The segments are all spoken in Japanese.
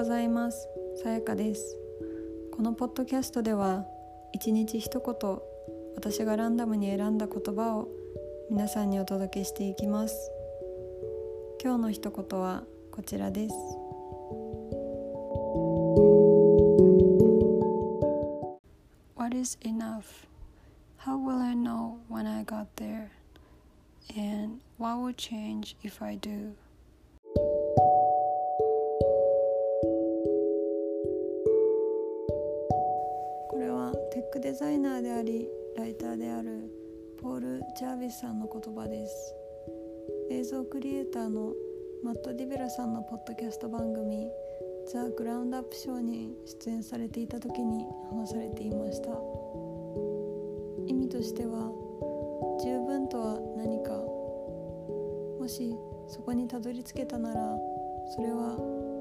ございますさやかですこのポッドキャストでは一日一言私がランダムに選んだ言葉を皆さんにお届けしていきます今日の一言はこちらです What is enough? How will I know when I got there? And what will change if I do? テックデザイナーでありライターであるポール・ジャービスさんの言葉です。映像クリエイターのマット・ディベラさんのポッドキャスト番組「ザ・グラウンドアップショー」に出演されていた時に話されていました。意味としては十分とは何かもしそこにたどり着けたならそれは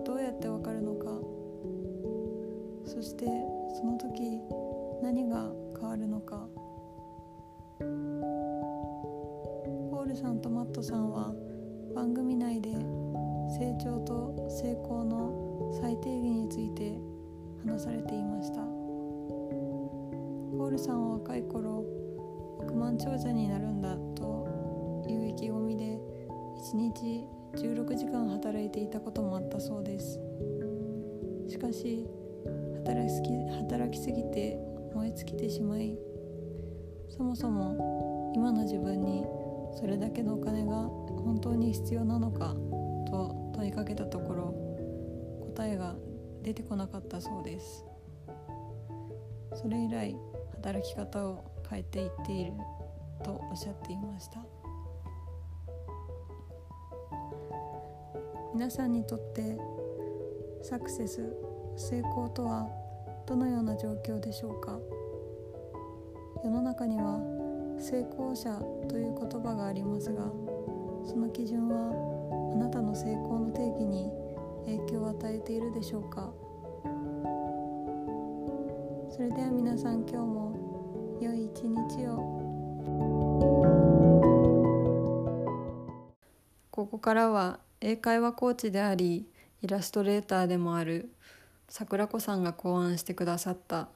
どうやってわかるのか。そしてその時何が変わるのか。ポールさんとマットさんは番組内で成長と成功の最低限について話されていました。ポールさんは若い頃億万長者になるんだという意気込みで1日16時間働いていたこともあったそうです。しかし働き働きすぎて燃え尽きてしまいそもそも今の自分にそれだけのお金が本当に必要なのかと問いかけたところ答えが出てこなかったそうです。それ以来働き方を変えていっているとおっしゃっていました。皆さんにとってサクセス成功とはどのような状況でしょうか？世の中には成功者という言葉がありますがその基準はあなたの成功の定義に影響を与えているでしょうか？それでは皆さん今日も良い一日を。ここからは英会話コーチでありイラストレーターでもある桜子さんが考案してくださった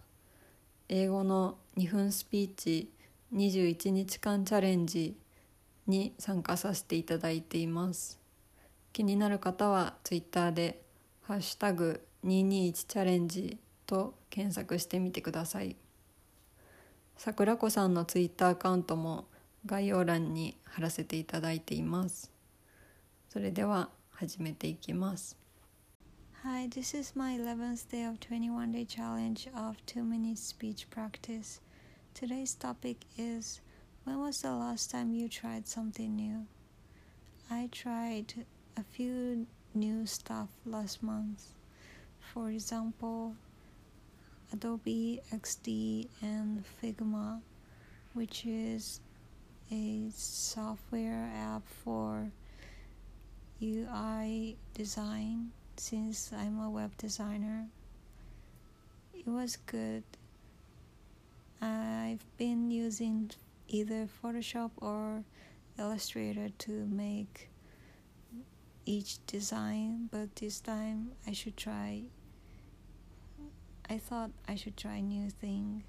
英語の2分スピーチ21日間チャレンジに参加させていただいています。気になる方は Twitter で「ハッシュタグ #221 チャレンジ」と検索してみてください。桜子さんの Twitter アカウントも概要欄に貼らせていただいています。それでは始めていきます。Hi, this is my 11th day of 21 day challenge of 2 minute speech practice. Today's topic is When was the last time you tried something new? I tried a few new stuff last month. For example, Adobe XD and Figma, which is a software app for UI design since I'm a web designer. It was good. I've been using either Photoshop or Illustrator to make each design, but this time I should try. I thought I should try new thing.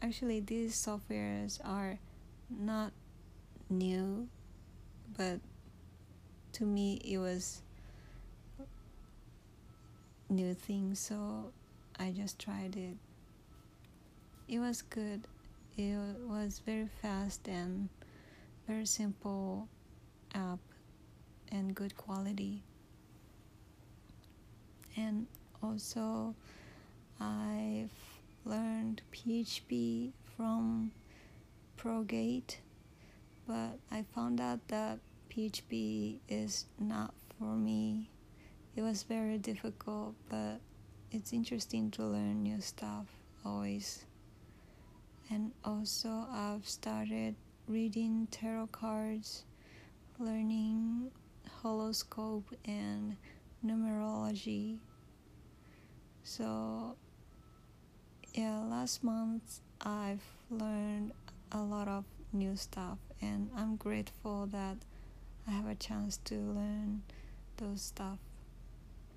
Actually, these softwares are not new, but to me it was new thing so i just tried it. It was good. It was very fast and very simple app and good quality. And also i've learned php from progate but i found out that php is not for me it was very difficult, but it's interesting to learn new stuff always. And also, I've started reading tarot cards, learning horoscope and numerology. So, yeah, last month I've learned a lot of new stuff, and I'm grateful that I have a chance to learn those stuff.